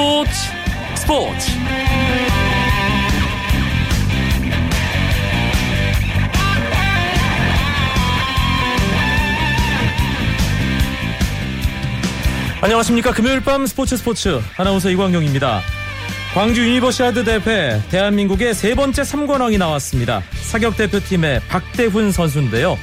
스포츠. 스포츠. 안녕하십니까. 금요일 밤 스포츠 스포츠. 아나운서 이광용입니다. 광주 유니버시아드 대회 대한민국의 세 번째 3관왕이 나왔습니다. 사격 대표팀의 박대훈 선수인데요.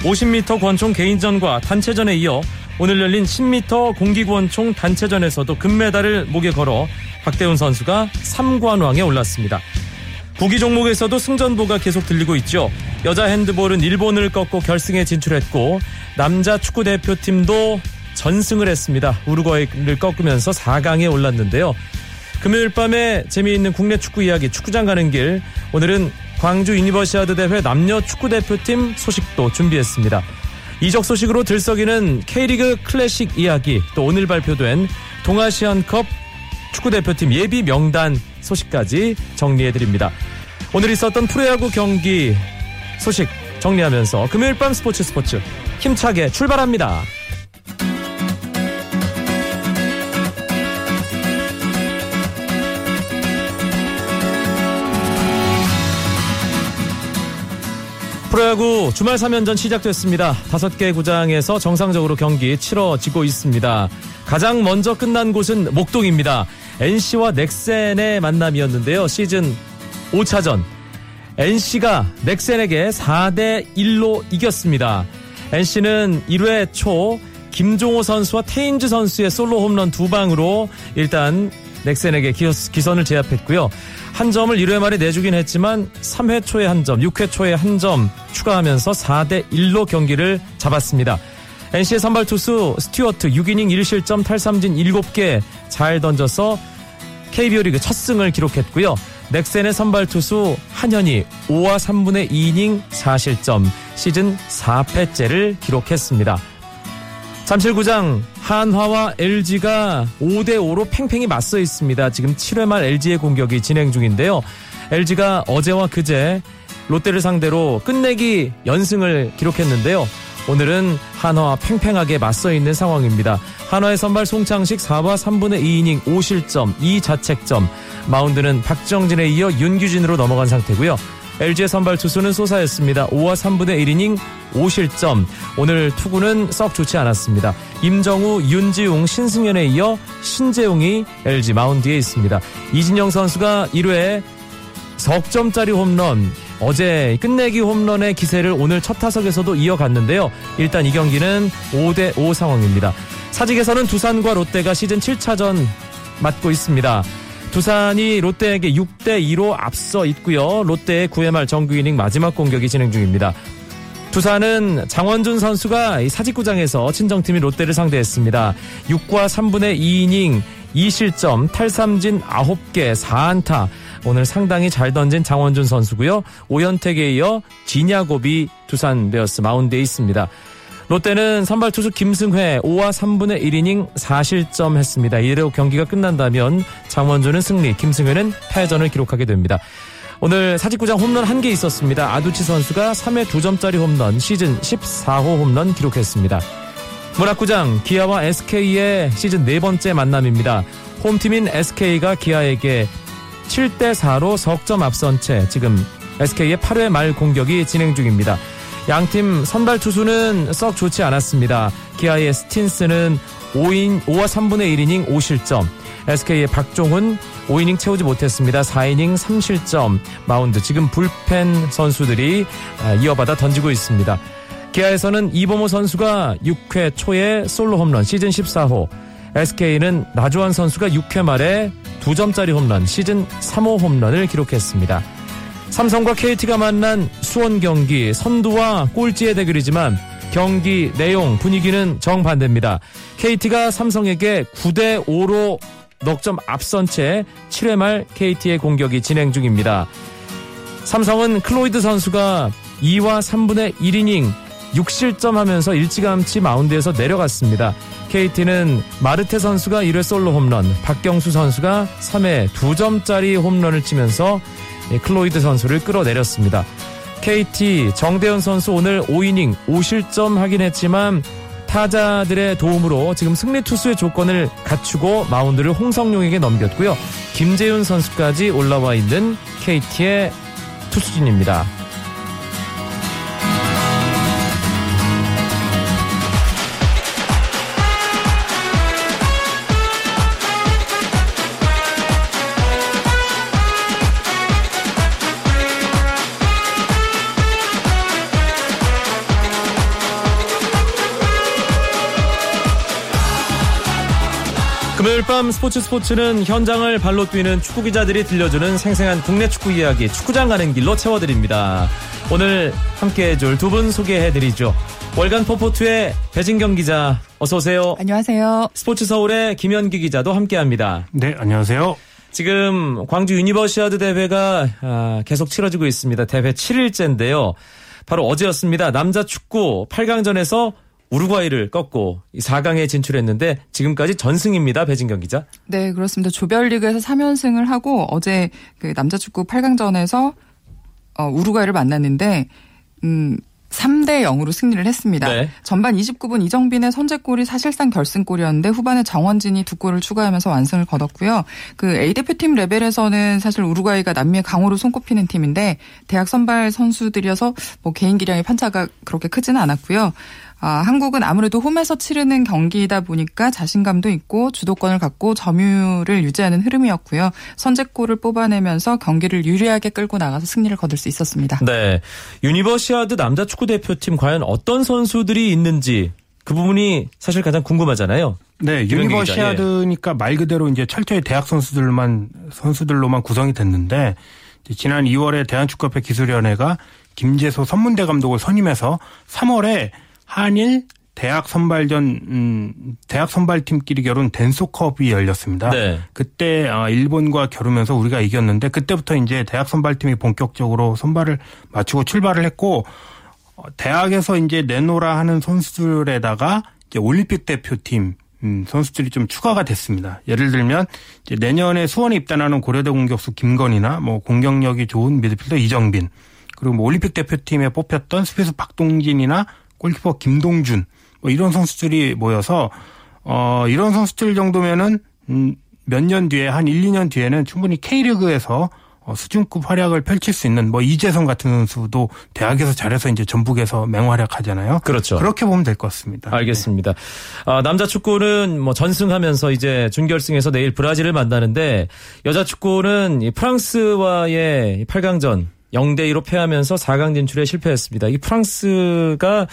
50m 권총 개인전과 단체전에 이어 오늘 열린 10m 공기권총 단체전에서도 금메달을 목에 걸어 박대훈 선수가 3관왕에 올랐습니다. 구기 종목에서도 승전보가 계속 들리고 있죠. 여자 핸드볼은 일본을 꺾고 결승에 진출했고 남자 축구 대표팀도 전승을 했습니다. 우루과이를 꺾으면서 4강에 올랐는데요. 금요일 밤에 재미있는 국내 축구 이야기 축구장 가는 길 오늘은 광주 유니버시아드 대회 남녀 축구 대표팀 소식도 준비했습니다. 이적 소식으로 들썩이는 K리그 클래식 이야기 또 오늘 발표된 동아시안컵 축구대표팀 예비 명단 소식까지 정리해드립니다. 오늘 있었던 프로야구 경기 소식 정리하면서 금요일 밤 스포츠 스포츠 힘차게 출발합니다. 프로야구 주말 3연전 시작됐습니다. 다섯 개 구장에서 정상적으로 경기 치러지고 있습니다. 가장 먼저 끝난 곳은 목동입니다. NC와 넥센의 만남이었는데요. 시즌 5차전. NC가 넥센에게 4대 1로 이겼습니다. NC는 1회 초 김종호 선수와 테인즈 선수의 솔로 홈런 두 방으로 일단 넥센에게 기선을 제압했고요. 한 점을 1회 말에 내주긴 했지만 3회 초에 한 점, 6회 초에 한 점 추가하면서 4대 1로 경기를 잡았습니다. NC의 선발 투수 스튜어트 6이닝 1실점 탈삼진 7개 잘 던져서 KBO 리그 첫 승을 기록했고요. 넥센의 선발 투수 한현희 5와 3분의 2이닝 4실점 시즌 4패째를 기록했습니다. 잠실구장 한화와 LG가 5대5로 팽팽히 맞서 있습니다. 지금 7회 말 LG의 공격이 진행 중인데요. LG가 어제와 그제 롯데를 상대로 끝내기 연승을 기록했는데요. 오늘은 한화와 팽팽하게 맞서 있는 상황입니다. 한화의 선발 송창식 4와 3분의 2이닝 5실점 2자책점 마운드는 박정진에 이어 윤규진으로 넘어간 상태고요. LG의 선발 투수는 소사였습니다. 5와 3분의 1이닝 5실점. 오늘 투구는 썩 좋지 않았습니다. 임정우, 윤지웅, 신승현에 이어 신재웅이 LG 마운드에 있습니다. 이진영 선수가 1회 석점짜리 홈런 어제 끝내기 홈런의 기세를 오늘 첫 타석에서도 이어갔는데요. 일단 이 경기는 5대5 상황입니다. 사직에서는 두산과 롯데가 시즌 7차전 맞고 있습니다. 두산이 롯데에게 6대 2로 앞서 있고요. 롯데의 9회 말 정규 이닝 마지막 공격이 진행 중입니다. 두산은 장원준 선수가 사직구장에서 친정팀이 롯데를 상대했습니다. 6과 3분의 2이닝 2실점, 탈삼진 9개, 4안타. 오늘 상당히 잘 던진 장원준 선수고요. 오연택에 이어 진야곱이 두산 베어스 마운드에 있습니다. 롯데는 선발 투수 김승회 5와 3분의 1이닝 4실점 했습니다. 이대로 경기가 끝난다면 장원준은 승리, 김승회는 패전을 기록하게 됩니다. 오늘 사직구장 홈런 한 개 있었습니다. 아두치 선수가 3회 2점짜리 홈런, 시즌 14호 홈런 기록했습니다. 문학구장 기아와 SK의 시즌 네 번째 만남입니다. 홈팀인 SK가 기아에게 7대 4로 석점 앞선 채 지금 SK의 8회 말 공격이 진행 중입니다. 양팀 선발 투수는 썩 좋지 않았습니다. 기아의 스틴슨 5인, 5와 3분의 1이닝 5실점. SK의 박종훈 5이닝 채우지 못했습니다. 4이닝 3실점. 마운드 지금 불펜 선수들이 아, 이어받아 던지고 있습니다. 기아에서는 이범호 선수가 6회 초에 솔로 홈런 시즌 14호. SK는 나주환 선수가 6회 말에 2점짜리 홈런 시즌 3호 홈런을 기록했습니다. 삼성과 KT가 만난 수원 경기 선두와 꼴찌의 대결이지만 경기 내용 분위기는 정반대입니다. KT가 삼성에게 9대 5로 넉점 앞선 채 7회 말 KT의 공격이 진행 중입니다. 삼성은 클로이드 선수가 2와 3분의 1이닝 6실점 하면서 일찌감치 마운드에서 내려갔습니다. KT는 마르테 선수가 1회 솔로 홈런, 박경수 선수가 3회 2점짜리 홈런을 치면서 예, 클로이드 선수를 끌어내렸습니다. KT 정대현 선수 오늘 5이닝 5실점 하긴 했지만 타자들의 도움으로 지금 승리 투수의 조건을 갖추고 마운드를 홍성용에게 넘겼고요. 김재윤 선수까지 올라와 있는 KT의 투수진입니다. 금요일 밤 스포츠 스포츠는 현장을 발로 뛰는 축구 기자들이 들려주는 생생한 국내 축구 이야기 축구장 가는 길로 채워드립니다. 오늘 함께 해줄 두 분 소개해드리죠. 월간 포포투의 배진경 기자 어서 오세요. 안녕하세요. 스포츠 서울의 김현기 기자도 함께합니다. 네, 안녕하세요. 지금 광주 유니버시아드 대회가 아, 계속 치러지고 있습니다. 대회 7일째인데요. 바로 어제였습니다. 남자 축구 8강전에서 우루과이를 꺾고 4강에 진출했는데 지금까지 전승입니다. 배진경 기자. 네, 그렇습니다. 조별리그에서 3연승을 하고 어제 그 남자 축구 8강전에서 어, 우루과이를 만났는데 음 3대 0으로 승리를 했습니다. 네. 전반 29분 이정빈의 선제골이 사실상 결승골이었는데 후반에 정원진이 두 골을 추가하면서 완승을 거뒀고요. 그 A 대표팀 레벨에서는 사실 우루과이가 남미의 강호로 손꼽히는 팀인데 대학 선발 선수들이어서 뭐 개인 기량의 편차가 그렇게 크지는 않았고요. 아, 한국은 아무래도 홈에서 치르는 경기이다 보니까 자신감도 있고 주도권을 갖고 점유를 유지하는 흐름이었고요. 선제골을 뽑아내면서 경기를 유리하게 끌고 나가서 승리를 거둘 수 있었습니다. 네. 유니버시아드 남자 축구 대표팀 과연 어떤 선수들이 있는지 그 부분이 사실 가장 궁금하잖아요. 네, 유니버시아드니까 말 그대로 이제 철저히 대학 선수들만 선수들로만 구성이 됐는데 지난 2월에 대한축구협회 기술위원회가 김재소 선문대 감독을 선임해서 3월에 한일 대학 선발전 음 대학 선발팀끼리 겨룬 댄소컵이 열렸습니다. 네. 그때 아, 일본과 겨루면서 우리가 이겼는데 그때부터 이제 대학 선발팀이 본격적으로 선발을 맞추고 출발을 했고 어, 대학에서 이제 내노라 하는 선수들에다가 이제 올림픽 대표팀 음, 선수들이 좀 추가가 됐습니다. 예를 들면 이제 내년에 수원에 입단하는 고려대 공격수 김건희나 뭐 공격력이 좋은 미드필더 이정빈 그리고 뭐 올림픽 대표팀에 뽑혔던 수비수 박동진이나 골키퍼 김동준 뭐 이런 선수들이 모여서 어 이런 선수들 정도면은 음, 몇 년 뒤에 한 1, 2년 뒤에는 충분히 K리그에서 어, 수준급 활약을 펼칠 수 있는 뭐 이재성 같은 선수도 대학에서 잘해서 이제 전북에서 맹활약하잖아요. 그렇죠. 그렇게 보면 될 것 같습니다. 알겠습니다. 아, 남자 축구는 뭐 전승하면서 이제 준결승에서 내일 브라질을 만나는데 여자 축구는 이 프랑스와의 8강전 0대 2로 패하면서 4강 진출에 실패했습니다. 이 프랑스가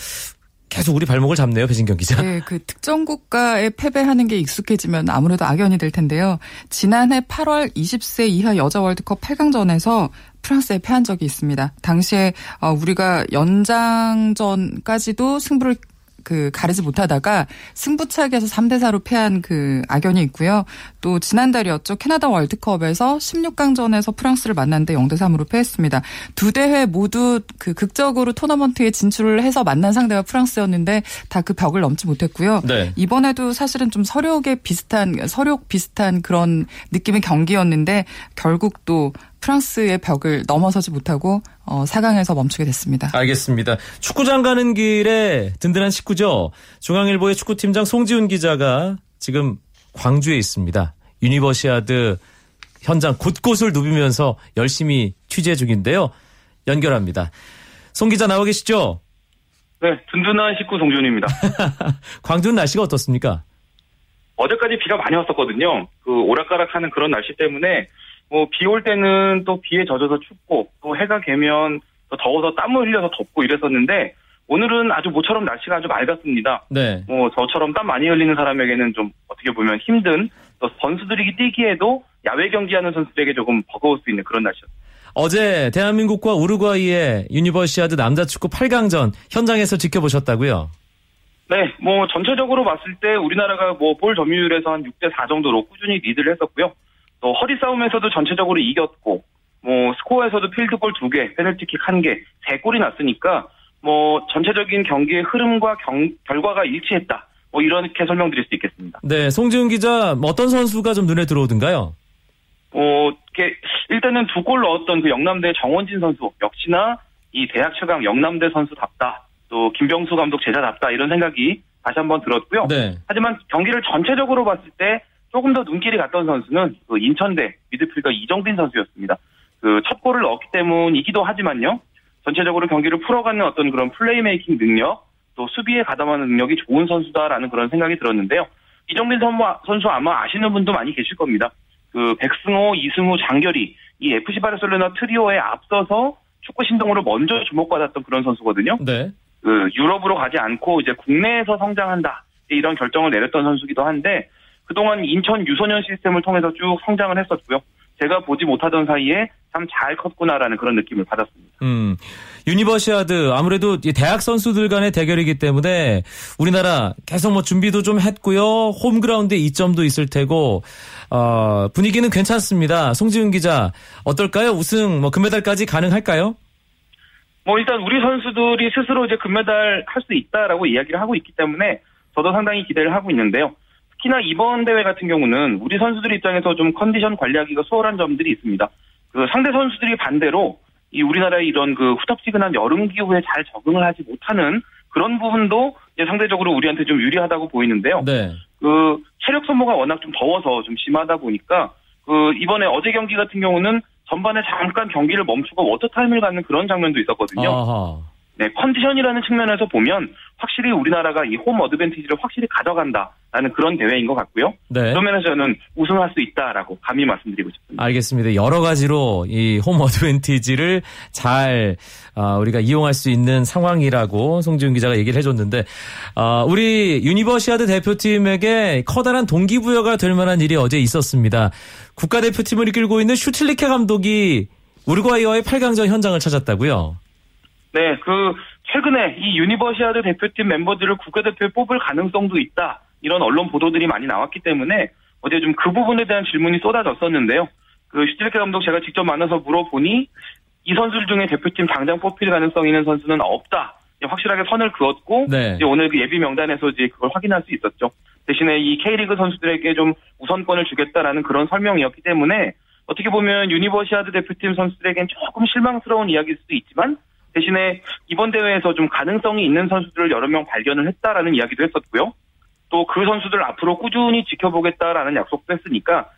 계속 우리 발목을 잡네요, 배진경 기자. 네, 그 특정 국가에 패배하는 게 익숙해지면 아무래도 악연이 될 텐데요. 지난해 8월 20세 이하 여자 월드컵 8강전에서 프랑스에 패한 적이 있습니다. 당시에 어, 우리가 연장전까지도 승부를 그 가르지 못하다가 승부차기에서 3대 4로 패한 그 악연이 있고요. 또 지난달이었죠. 캐나다 월드컵에서 16강전에서 프랑스를 만났는데 0대 3으로 패했습니다. 두 대회 모두 그 극적으로 토너먼트에 진출을 해서 만난 상대가 프랑스였는데 다 그 벽을 넘지 못했고요. 네. 이번에도 사실은 좀 서력에 비슷한 서력 비슷한 그런 느낌의 경기였는데 결국 또 프랑스의 벽을 넘어서지 못하고 어, 4강에서 멈추게 됐습니다. 알겠습니다. 축구장 가는 길에 든든한 식구죠. 중앙일보의 축구팀장 송지훈 기자가 지금 광주에 있습니다. 유니버시아드 현장 곳곳을 누비면서 열심히 취재 중인데요. 연결합니다. 송 기자 나와 계시죠? 네, 든든한 식구 송지훈입니다. 광주는 날씨가 어떻습니까? 어제까지 비가 많이 왔었거든요. 그 오락가락하는 그런 날씨 때문에 뭐 비 올 때는 또 비에 젖어서 춥고 또 해가 개면 또 더워서 땀을 흘려서 덥고 이랬었는데 오늘은 아주 모처럼 날씨가 아주 맑았습니다. 네. 뭐 저처럼 땀 많이 흘리는 사람에게는 좀 어떻게 보면 힘든 또 선수들이 뛰기에도 야외 경기하는 선수들에게 조금 버거울 수 있는 그런 날씨였습니다. 어제 대한민국과 우루과이의 유니버시아드 남자 축구 8강전 현장에서 지켜보셨다고요? 네, 뭐 전체적으로 봤을 때 우리나라가 뭐 볼 점유율에서 한 6대 4 정도로 꾸준히 리드를 했었고요. 또 허리 싸움에서도 전체적으로 이겼고 뭐 스코어에서도 필드골 2개, 페널티킥 1개, 3골이 났으니까 뭐 전체적인 경기의 흐름과 경, 결과가 일치했다. 뭐 이렇게 설명드릴 수 있겠습니다. 네, 송지훈 기자 어떤 선수가 좀 눈에 들어오던가요? 어, 이렇게 일단은 두 골 넣었던 그 영남대 정원진 선수 역시나 이 대학 최강 영남대 선수답다. 또 김병수 감독 제자답다 이런 생각이 다시 한번 들었고요. 네. 하지만 경기를 전체적으로 봤을 때 조금 더 눈길이 갔던 선수는 그 인천대 미드필더 이정빈 선수였습니다. 그 첫 골을 넣었기 때문이기도 하지만요. 전체적으로 경기를 풀어가는 어떤 그런 playmaking 능력, 또 수비에 가담하는 능력이 좋은 선수다라는 그런 생각이 들었는데요. 이정빈 선수 아마 아시는 분도 많이 계실 겁니다. 그 백승호, 이승우, 장결희 이 FC 바르셀로나 트리오에 앞서서 축구 신동으로 먼저 주목받았던 그런 선수거든요. 네. 그 유럽으로 가지 않고 이제 국내에서 성장한다 이런 결정을 내렸던 선수기도 한데 그동안 인천 유소년 시스템을 통해서 쭉 성장을 했었고요. 제가 보지 못하던 사이에 참 잘 컸구나라는 그런 느낌을 받았습니다. 음, 유니버시아드 아무래도 대학 선수들 간의 대결이기 때문에 우리나라 계속 뭐 준비도 좀 했고요. 홈그라운드의 이점도 있을 테고 어, 분위기는 괜찮습니다. 송지훈 기자 어떨까요? 우승 뭐 금메달까지 가능할까요? 뭐 일단 우리 선수들이 스스로 이제 금메달 할 수 있다라고 이야기를 하고 있기 때문에 저도 상당히 기대를 하고 있는데요. 특히나 이번 대회 같은 경우는 우리 선수들 입장에서 좀 컨디션 관리하기가 수월한 점들이 있습니다. 그 상대 선수들이 반대로 이 우리나라의 이런 그 후텁지근한 여름 기후에 잘 적응을 하지 못하는 그런 부분도 상대적으로 우리한테 좀 유리하다고 보이는데요. 네. 그 체력 소모가 워낙 좀 더워서 좀 심하다 보니까 그 이번에 어제 경기 같은 경우는 전반에 잠깐 경기를 멈추고 water time을 갖는 그런 장면도 있었거든요. 아하. 네, 컨디션이라는 측면에서 보면 확실히 우리나라가 이 홈 어드밴티지를 확실히 가져간다라는 그런 대회인 것 같고요. 네. 그런 면에서 저는 우승할 수 있다라고 감히 말씀드리고 싶습니다. 알겠습니다. 여러 가지로 이 홈 어드밴티지를 잘 어, 우리가 이용할 수 있는 상황이라고 송지훈 기자가 얘기를 해줬는데 어, 우리 유니버시아드 대표팀에게 커다란 동기부여가 될 만한 일이 어제 있었습니다. 국가대표팀을 이끌고 있는 슈틸리케 감독이 우루과이와의 8강전 현장을 찾았다고요? 네, 그 최근에 이 유니버시아드 대표팀 멤버들을 국가대표에 뽑을 가능성도 있다. 이런 언론 보도들이 많이 나왔기 때문에 어제 좀 그 부분에 대한 질문이 쏟아졌었는데요. 그 슈틸리케 감독 제가 직접 만나서 물어보니 이 선수들 중에 대표팀 당장 뽑힐 가능성 있는 선수는 없다. 확실하게 선을 그었고 네. 이제 오늘 그 예비 명단에서 이제 그걸 확인할 수 있었죠. 대신에 이 K리그 선수들에게 좀 우선권을 주겠다라는 그런 설명이었기 때문에 어떻게 보면 유니버시아드 대표팀 선수들에겐 조금 실망스러운 이야기일 수도 있지만 대신에 이번 대회에서 좀 가능성이 있는 선수들을 여러 명 발견을 했다라는 이야기도 했었고요. 또 그 선수들 앞으로 꾸준히 지켜보겠다라는 약속도 했으니까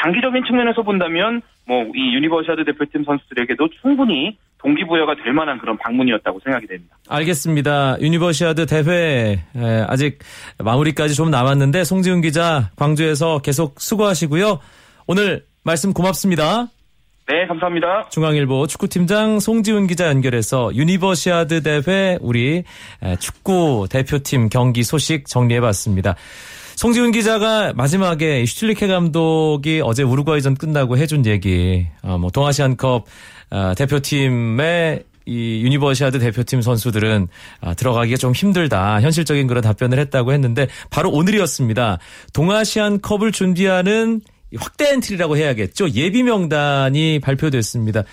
장기적인 측면에서 본다면 뭐 이 유니버시아드 대표팀 선수들에게도 충분히 동기부여가 될 만한 그런 방문이었다고 생각이 됩니다. 알겠습니다. 유니버시아드 대회 에, 아직 마무리까지 좀 남았는데 송지훈 기자 광주에서 계속 수고하시고요. 오늘 말씀 고맙습니다. 네, 감사합니다. 중앙일보 축구팀장 송지훈 기자 연결해서 유니버시아드 대회 우리 축구 대표팀 경기 소식 정리해봤습니다. 송지훈 기자가 마지막에 슈틸리케 감독이 어제 우루과이전 끝나고 해준 얘기, 어, 뭐 동아시안컵 어, 대표팀의 이 유니버시아드 대표팀 선수들은 아, 들어가기가 좀 힘들다. 현실적인 그런 답변을 했다고 했는데 바로 오늘이었습니다. 동아시안컵을 준비하는 확대 엔트리라고 해야겠죠. 예비 명단이 발표됐습니다.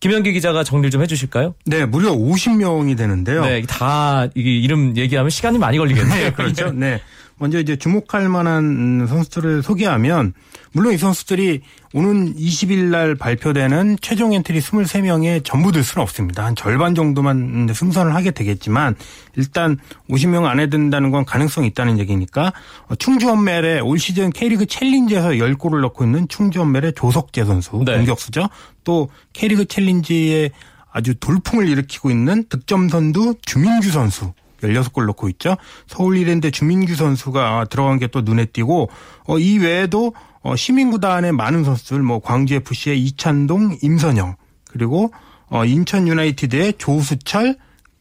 김현기 기자가 정리를 좀 해주실까요? 네, 무려 50명이 되는데요. 네, 다 이름 얘기하면 시간이 많이 걸리겠네요. 네, 그렇죠. 네. 먼저 이제 주목할 만한 선수들을 소개하면 물론 이 선수들이 오는 20일 날 발표되는 최종 엔트리 23명에 전부 들 수는 없습니다. 한 절반 정도만 승선을 하게 되겠지만 일단 50명 안에 든다는 건 가능성이 있다는 얘기니까 충주원멜의 올 시즌 K리그 챌린지에서 10골을 넣고 있는 충주원멜의 조석재 선수 네. 공격수죠. 또 K리그 챌린지에 아주 돌풍을 일으키고 있는 득점 선두 주민규 선수 16골 넣고 있죠. 서울 이랜드 주민규 선수가 들어간 게 또 눈에 띄고 어, 이 외에도 어, 시민구단의 많은 선수들 뭐 광주FC의 이찬동, 임선영 그리고 어, 인천 유나이티드의 조수철,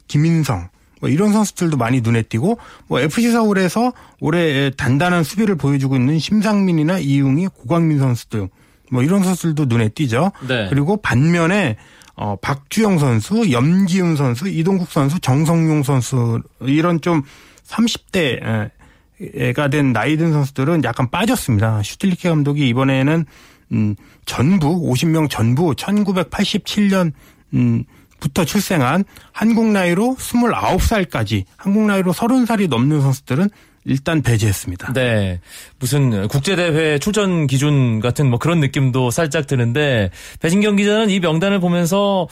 김인성 뭐 이런 선수들도 많이 눈에 띄고 뭐 FC 서울에서 올해 단단한 수비를 보여주고 있는 심상민이나 이웅이 고광민 선수 등 뭐 이런 선수들도 눈에 띄죠. 네. 그리고 반면에 어, 박주영 선수, 염기훈 선수, 이동국 선수, 정성용 선수 이런 좀 30대가 된 나이 든 선수들은 약간 빠졌습니다. 슈틸리케 감독이 이번에는 음, 전부 50명 전부 1987년 음, 부터 출생한 한국 나이로 29살까지 한국 나이로 30살이 넘는 선수들은 일단 배제했습니다. 네. 무슨 국제대회 출전 기준 같은 뭐 그런 느낌도 살짝 드는데 배진경 기자는 이 명단을 보면서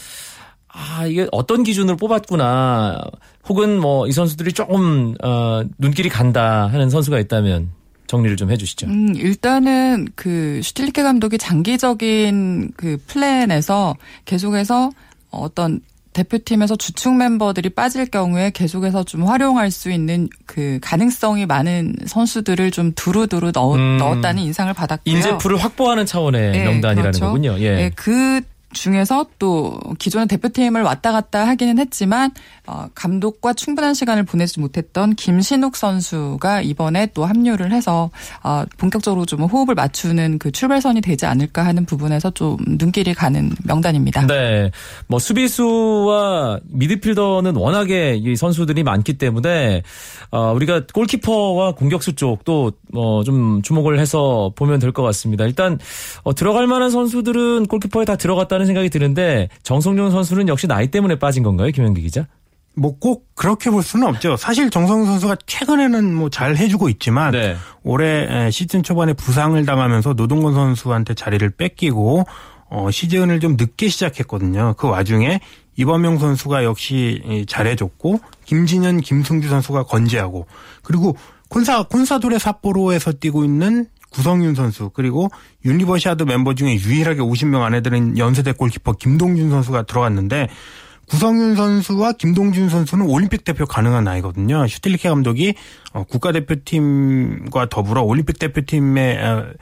아 이게 어떤 기준으로 뽑았구나 혹은 뭐 이 선수들이 조금 어, 눈길이 간다 하는 선수가 있다면 정리를 좀 해주시죠. 음, 일단은 그 슈틸리케 감독이 장기적인 그 플랜에서 계속해서 어떤 대표팀에서 주축 멤버들이 빠질 경우에 계속해서 좀 활용할 수 있는 그 가능성이 많은 선수들을 좀 두루두루 넣, 음. 넣었다는 인상을 받았고요. 인재풀을 확보하는 차원의 네, 명단이라는 그렇죠. 거군요. 예. 네, 그 중에서 또 기존의 대표팀을 왔다 갔다 하기는 했지만 어, 감독과 충분한 시간을 보내지 못했던 김신욱 선수가 이번에 또 합류를 해서 어, 본격적으로 좀 호흡을 맞추는 그 출발선이 되지 않을까 하는 부분에서 좀 눈길이 가는 명단입니다. 네. 뭐 수비수와 미드필더는 워낙에 이 선수들이 많기 때문에 어 우리가 골키퍼와 공격수 쪽도 뭐 좀 주목을 해서 보면 될 것 같습니다. 일단 어 들어갈 만한 선수들은 골키퍼에 다 들어갔다는 생각이 드는데 정성용 선수는 역시 나이 때문에 빠진 건가요, 김현기 기자? 뭐 꼭 그렇게 볼 수는 없죠. 사실 정성 선수가 최근에는 뭐 잘 해주고 있지만 네. 올해 시즌 초반에 부상을 당하면서 노동건 선수한테 자리를 뺏기고 어, 시즌을 좀 늦게 시작했거든요. 그 와중에 이범영 선수가 역시 잘해줬고 김진현, 김승규 선수가 건재하고 그리고 콘사 콘사도레 삿포로에서 뛰고 있는 구성윤 선수 그리고 유니버시아드 멤버 중에 유일하게 50명 안에 드는 연세대 골키퍼 김동준 선수가 들어갔는데 구성윤 선수와 김동준 선수는 올림픽 대표 가능한 나이거든요. 슈틸리케 감독이 어, 국가대표팀과 더불어 올림픽 대표팀의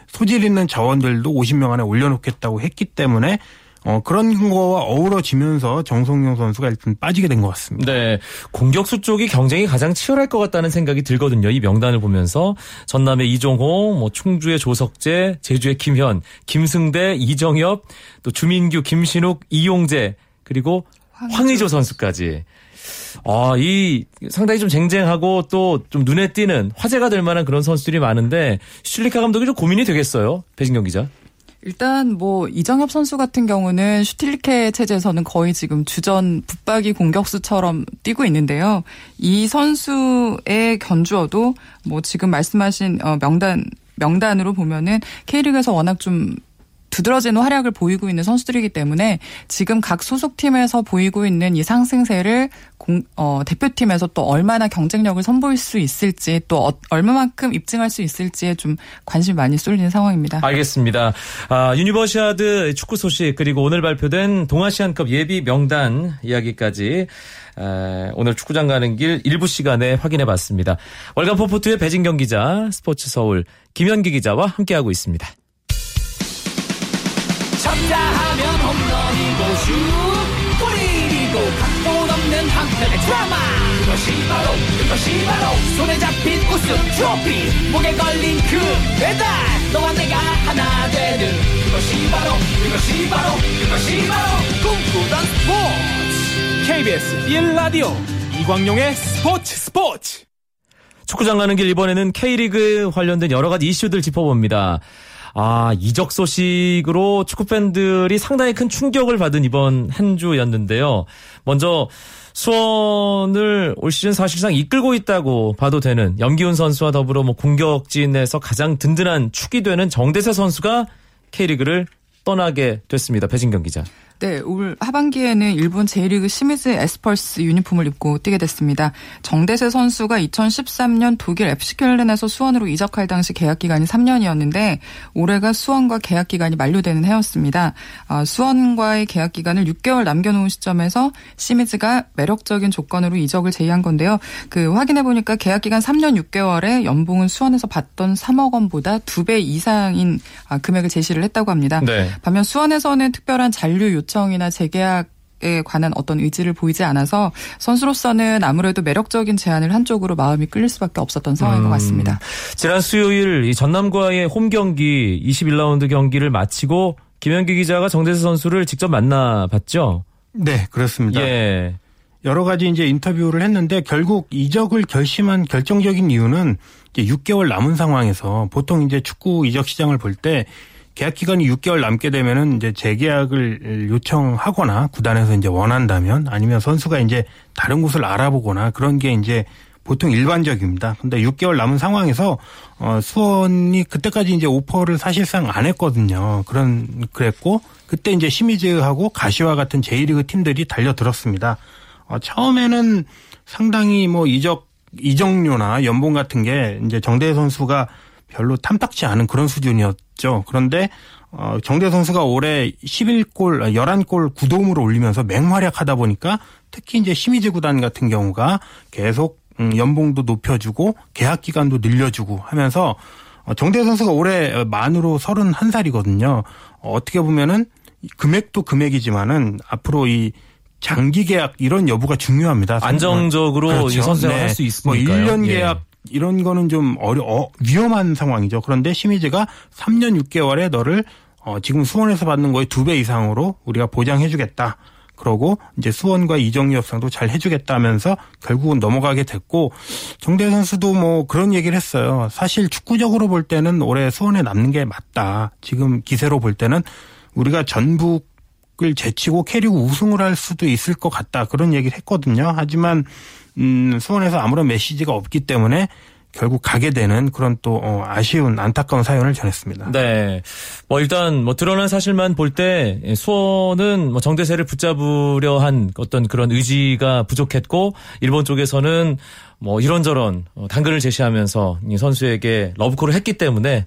소질 있는 자원들도 50명 안에 올려놓겠다고 했기 때문에 어, 그런 거와 어우러지면서 정성용 선수가 일단 빠지게 된 것 같습니다. 네. 공격수 쪽이 경쟁이 가장 치열할 것 같다는 생각이 들거든요. 이 명단을 보면서 전남의 이종호, 뭐 충주의 조석재, 제주의 김현, 김승대, 이정엽, 또 주민규, 김신욱, 이용재, 그리고 황의조, 황의조 선수까지. 아, 이 상당히 좀 쟁쟁하고 또 좀 눈에 띄는 화제가 될 만한 그런 선수들이 많은데 슐리카 감독이 좀 고민이 되겠어요. 배진경 기자. 일단 뭐 이정엽 선수 같은 경우는 슈틸리케 체제에서는 거의 지금 주전 붙박이 공격수처럼 뛰고 있는데요. 이 선수의 견주어도 뭐 지금 말씀하신 어, 명단 명단으로 보면은 K리그에서 워낙 좀 두드러지는 활약을 보이고 있는 선수들이기 때문에 지금 각 소속팀에서 보이고 있는 이 상승세를 공, 어, 대표팀에서 또 얼마나 경쟁력을 선보일 수 있을지 또 어, 얼마만큼 입증할 수 있을지에 좀 관심이 많이 쏠리는 상황입니다. 알겠습니다. 아, 유니버시아드 축구 소식 그리고 오늘 발표된 동아시안컵 예비 명단 이야기까지 에, 오늘 축구장 가는 길 일부 시간에 확인해 봤습니다. 월간 포포투의 배진경 기자, 스포츠 서울 김현기 기자와 함께하고 있습니다. 쳤다 하면 홈런이고 슛 골이고 각본 없는 한편의 드라마. 그것이 바로 그것이 바로 손에 잡힌 우승 트로피. 목에 걸린 그 배달 너와 내가 하나 되는 그것이 바로 그것이 바로 그것이 바로 꿈꾸던 스포츠. KBS 1라디오 이광용의 스포츠 스포츠. 축구장 가는 길 이번에는 K리그 관련된 여러 가지 이슈들 짚어봅니다. 아, 이적 소식으로 축구 팬들이 상당히 큰 충격을 받은 이번 한 주였는데요. 먼저 수원을 올 시즌 사실상 이끌고 있다고 봐도 되는 염기훈 선수와 더불어 뭐 공격진에서 가장 든든한 축이 되는 정대세 선수가 K리그를 떠나게 됐습니다. 배진경 기자. 네, 올 하반기에는 일본 제1리그 시미즈 에스펄스 유니폼을 입고 뛰게 됐습니다. 정대세 선수가 2013년 독일 FC 켈른에서 수원으로 이적할 당시 계약 기간이 3년이었는데 올해가 수원과 계약 기간이 만료되는 해였습니다. 아, 수원과의 계약 기간을 6개월 남겨놓은 시점에서 시미즈가 매력적인 조건으로 이적을 제의한 건데요. 그 확인해 보니까 계약 기간 3년 6개월에 연봉은 수원에서 받던 3억 원보다 2배 이상인 아, 금액을 제시를 했다고 합니다. 네. 반면 수원에서는 특별한 잔류 요청 이나 재계약 에 관한 어떤 의지를 보이지 않아서 선수로서는 아무래도 매력적인 제안을 한쪽으로 마음이 끌릴 수밖에 없었던 상황인 것 같습니다. 지난 수요일 이 전남과의 홈 경기 21라운드 경기를 마치고 김현기 기자가 정대세 선수를 직접 만나봤죠. 네, 그렇습니다. 예. 여러 가지 이제 인터뷰를 했는데 결국 이적을 결심한 결정적인 이유는 이제 6개월 남은 상황에서 보통 이제 축구 이적 시장을 볼 때 계약 기간이 6개월 남게 되면은 이제 재계약을 요청하거나 구단에서 이제 원한다면 아니면 선수가 이제 다른 곳을 알아보거나 그런 게 이제 보통 일반적입니다. 근데 6개월 남은 상황에서 어 수원이 그때까지 이제 오퍼를 사실상 안 했거든요. 그런 그랬고 그때 이제 시미즈하고 가시와 같은 J리그 팀들이 달려들었습니다. 어 처음에는 상당히 뭐 이적 이적료나 연봉 같은 게 이제 정대 선수가 별로 탐탁치 않은 그런 수준이었죠. 그런데 어, 정대 선수가 올해 11골, 11골 9도움으로 올리면서 맹활약하다 보니까 특히 이제 시미즈 구단 같은 경우가 계속 음, 연봉도 높여주고 계약 기간도 늘려주고 하면서 어, 정대 선수가 올해 만으로 31살이거든요. 어, 어떻게 보면은 금액도 금액이지만은 앞으로 이 장기 계약 이런 여부가 중요합니다. 안정적으로 그렇죠. 이 선수가 네. 할수뭐 있으니까요. 1년 예. 계약 이런 거는 좀 어려 어, 위험한 상황이죠. 그런데 시미즈가 3년 6개월에 너를 어, 지금 수원에서 받는 거의 두 배 이상으로 우리가 보장해 주겠다. 그러고 이제 수원과 이정유 협상도 잘 해주겠다 하면서 결국은 넘어가게 됐고 정대 선수도 뭐 그런 얘기를 했어요. 사실 축구적으로 볼 때는 올해 수원에 남는 게 맞다. 지금 기세로 볼 때는 우리가 전북 을 제치고 K리그 우승을 할 수도 있을 것 같다. 그런 얘기를 했거든요. 하지만 음, 수원에서 아무런 메시지가 없기 때문에 결국 가게 되는 그런 또 어, 아쉬운 안타까운 사연을 전했습니다. 네. 뭐 일단 뭐 드러난 사실만 볼 때 수원은 뭐 정대세를 붙잡으려 한 어떤 그런 의지가 부족했고 일본 쪽에서는 뭐 이런저런 어, 당근을 제시하면서 이 선수에게 러브콜을 했기 때문에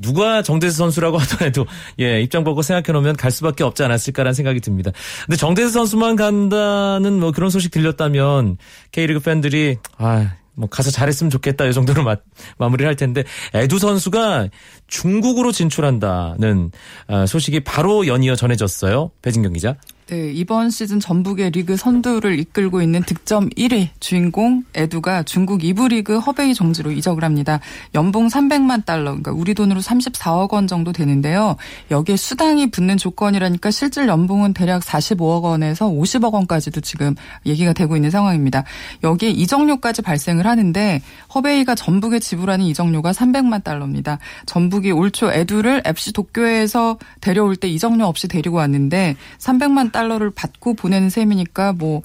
누가 정대세 선수라고 하더라도 예 입장 보고 생각해 놓으면 갈 수밖에 없지 않았을까라는 생각이 듭니다. 근데 정대세 선수만 간다는 뭐 그런 소식 들렸다면 K리그 팬들이 아 뭐 가서 잘했으면 좋겠다 이 정도로 마, 마무리를 할 텐데 에두 선수가 중국으로 진출한다는 아, 소식이 바로 연이어 전해졌어요. 배진경 기자. 네, 이번 시즌 전북의 리그 선두를 이끌고 있는 득점 1위 주인공 에두가 중국 2부 리그 허베이 정지로 이적을 합니다. 연봉 300만 달러, 그러니까 우리 돈으로 34억 원 정도 되는데요. 여기에 수당이 붙는 조건이라니까 실질 연봉은 대략 45억 원에서 50억 원까지도 지금 얘기가 되고 있는 상황입니다. 여기에 이적료까지 발생을 하는데 허베이가 전북에 지불하는 이적료가 300만 달러입니다. 전북이 올 초 에두를 FC 도쿄에서 데려올 때 이적료 없이 데리고 왔는데 300만 달러를 받고 보내는 셈이니까 뭐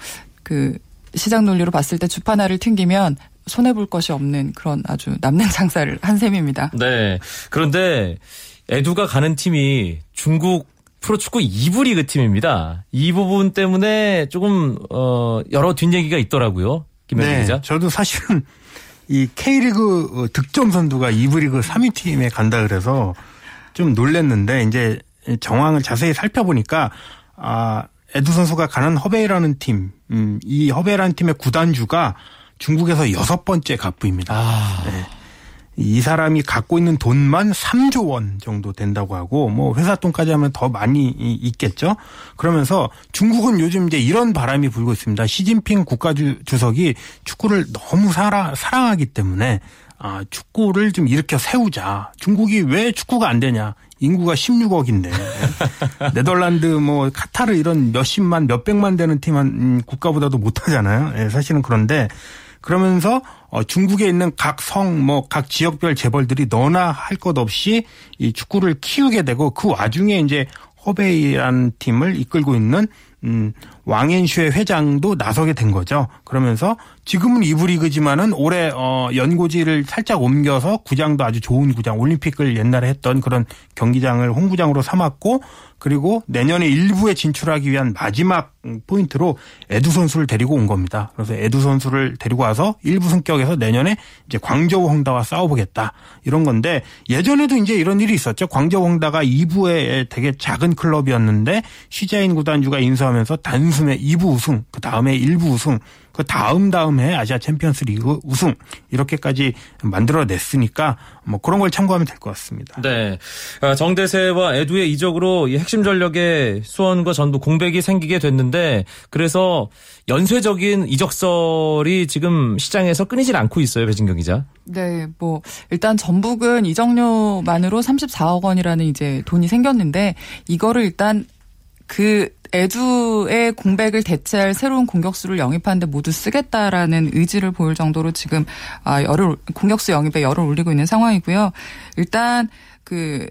그 시장 논리로 봤을 때 주파나를 튕기면 손해 볼 것이 없는 그런 아주 남는 장사를 한 셈입니다. 네. 그런데 에두가 가는 팀이 중국 프로축구 2부 리그 팀입니다. 이 부분 때문에 조금 어 여러 뒷얘기가 있더라고요. 김현준 네, 기자. 저도 사실은 이 K리그 득점 선두가 2부 리그 3위 팀에 간다 그래서 좀 놀랬는데 이제 정황을 자세히 살펴보니까 아 에두 선수가 가는 허베이라는 팀, 음, 이 허베이라는 팀의 구단주가 중국에서 여섯 번째 갑부입니다. 아. 네. 이 사람이 갖고 있는 돈만 3조 원 정도 된다고 하고 뭐 회사 돈까지 하면 더 많이 이- 있겠죠. 그러면서 중국은 요즘 이제 이런 바람이 불고 있습니다. 시진핑 국가 주석이 축구를 너무 사랑, 사랑하기 때문에 아, 축구를 좀 일으켜 세우자. 중국이 왜 축구가 안 되냐? 인구가 16억인데 네덜란드 뭐 카타르 이런 몇십만 몇백만 되는 팀 한 국가보다도 못하잖아요. 예, 사실은 그런데 그러면서 어, 중국에 있는 각 성, 뭐 각 지역별 재벌들이 너나 할 것 없이 이 축구를 키우게 되고 그 와중에 이제 허베이라는 팀을 이끌고 있는 음, 왕앤슈의 회장도 나서게 된 거죠. 그러면서 지금은 이부 리그지만은 올해 어 연고지를 살짝 옮겨서 구장도 아주 좋은 구장, 올림픽을 옛날에 했던 그런 경기장을 홈구장으로 삼았고 그리고 내년에 일부에 진출하기 위한 마지막 포인트로 에두 선수를 데리고 온 겁니다. 그래서 에두 선수를 데리고 와서 일부 승격에서 내년에 이제 광저우 헝다와 싸워보겠다 이런 건데 예전에도 이제 이런 일이 있었죠. 광저우 헝다가 2부에 되게 작은 클럽이었는데 쉬자인 구단주가 인수하면서 단숨에 2부 우승, 그 다음에 1부 우승, 그 다음 다음 해 아시아 챔피언스 리그 우승 이렇게까지 만들어냈으니까 뭐 그런 걸 참고하면 될 것 같습니다. 네. 아, 정대세와 에두의 이적으로 이 핵심 전력의 수원과 전북 공백이 생기게 됐는데 그래서 연쇄적인 이적설이 지금 시장에서 끊이질 않고 있어요. 배진경 기자. 네, 뭐 일단 전북은 이적료만으로 34억 원이라는 이제 돈이 생겼는데 이거를 일단 그 에두의 공백을 대체할 새로운 공격수를 영입하는데 모두 쓰겠다라는 의지를 보일 정도로 지금 아 열을 공격수 영입에 열을 올리고 있는 상황이고요. 일단 그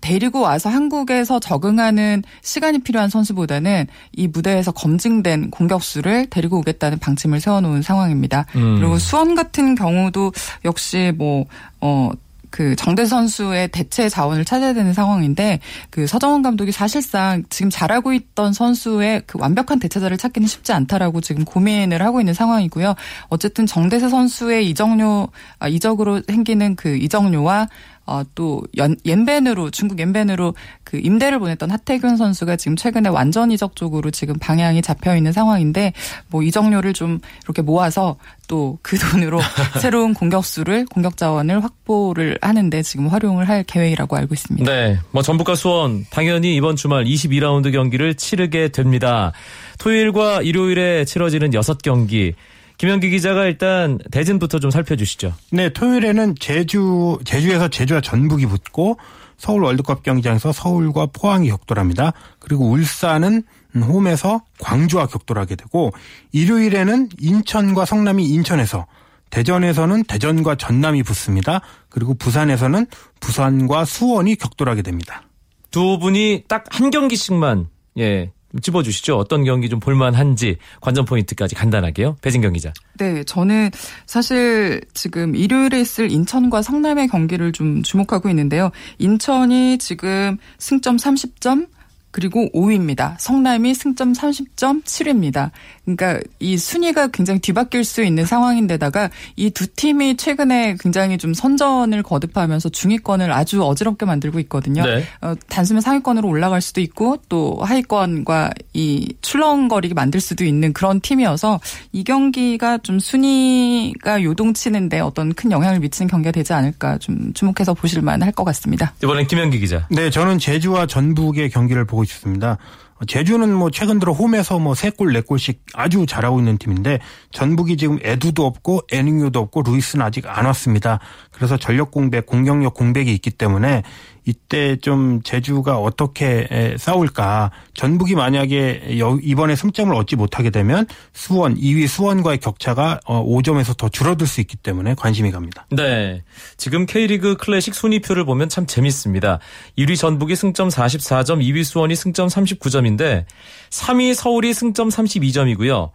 데리고 와서 한국에서 적응하는 시간이 필요한 선수보다는 이 무대에서 검증된 공격수를 데리고 오겠다는 방침을 세워놓은 상황입니다. 음. 그리고 수원 같은 경우도 역시 뭐, 어, 그 정대 선수의 대체 자원을 찾아야 되는 상황인데 그 서정원 감독이 사실상 지금 잘하고 있던 선수의 그 완벽한 대체자를 찾기는 쉽지 않다라고 지금 고민을 하고 있는 상황이고요. 어쨌든 정대세 선수의 이적료 아, 이적으로 생기는 그 이적료와 어, 또, 연, 옌벤으로, 중국 옌벤으로 그 임대를 보냈던 하태균 선수가 지금 최근에 완전 이적 쪽으로 지금 방향이 잡혀 있는 상황인데, 뭐 이적료를 좀 이렇게 모아서 또 그 돈으로 새로운 공격수를, 공격 자원을 확보를 하는데 지금 활용을 할 계획이라고 알고 있습니다. 네, 뭐 전북과 수원 당연히 이번 주말 22라운드 경기를 치르게 됩니다. 토요일과 일요일에 치러지는 6경기. 김현기 기자가 일단 대진부터 좀 살펴주시죠. 네, 토요일에는 제주 제주에서 제주와 전북이 붙고 서울 월드컵 경기장에서 서울과 포항이 격돌합니다. 그리고 울산은 홈에서 광주와 격돌하게 되고 일요일에는 인천과 성남이 인천에서 대전에서는 대전과 전남이 붙습니다. 그리고 부산에서는 부산과 수원이 격돌하게 됩니다. 두 분이 딱 한 경기씩만 예 찝어주시죠. 어떤 경기 좀 볼만한지 관전 포인트까지 간단하게요. 배진경 기자. 네, 저는 사실 지금 일요일에 있을 인천과 성남의 경기를 좀 주목하고 있는데요. 인천이 지금 승점 30점, 그리고 5위입니다. 성남이 승점 30점 7위입니다. 그러니까 이 순위가 굉장히 뒤바뀔 수 있는 상황인데다가 이 두 팀이 최근에 굉장히 좀 선전을 거듭하면서 중위권을 아주 어지럽게 만들고 있거든요. 네. 어, 단숨에 상위권으로 올라갈 수도 있고 또 하위권과 이 출렁거리게 만들 수도 있는 그런 팀이어서 이 경기가 좀 순위가 요동치는데 어떤 큰 영향을 미치는 경기가 되지 않을까 좀 주목해서 보실 만 할 것 같습니다. 이번엔 김현기 기자. 네, 저는 제주와 전북의 경기를 보고 싶습니다. 제주는 뭐 최근 들어 홈에서 뭐 세 골, 네 골씩 아주 잘하고 있는 팀인데 전북이 지금 에두도 없고 에닝요도 없고 루이스는 아직 안 왔습니다. 그래서 전력 공백, 공격력 공백이 있기 때문에 이때 좀 제주가 어떻게 싸울까. 전북이 만약에 이번에 승점을 얻지 못하게 되면 수원, 2위 수원과의 격차가 5점에서 어, 더 줄어들 수 있기 때문에 관심이 갑니다. 네. 지금 K리그 클래식 순위표를 보면 참 재밌습니다. 1위 전북이 승점 44점, 2위 수원이 승점 39점인데 3위 서울이 승점 32점이고요.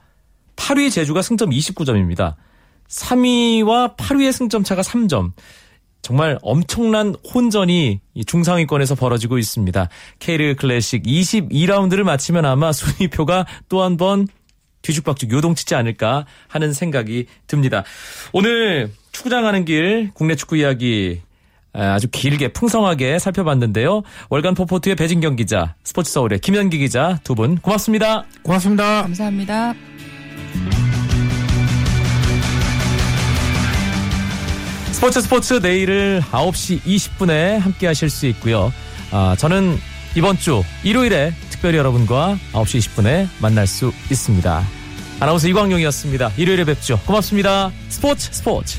8위 제주가 승점 29점입니다. 3위와 8위의 승점 차가 3점. 정말 엄청난 혼전이 중상위권에서 벌어지고 있습니다. K리그 클래식 22라운드를 마치면 아마 순위표가 또 한 번 뒤죽박죽 요동치지 않을까 하는 생각이 듭니다. 오늘 축구장 가는 길 국내 축구 이야기 아주 길게 풍성하게 살펴봤는데요. 월간 포포트의 배진경 기자, 스포츠 서울의 김현기 기자 두 분 고맙습니다. 고맙습니다. 감사합니다. 스포츠 스포츠 내일을 9시 20분에 함께 하실 수 있고요. 아, 저는 이번 주 일요일에 특별히 여러분과 9시 20분에 만날 수 있습니다. 아나운서 이광용이었습니다. 일요일에 뵙죠. 고맙습니다. 스포츠 스포츠.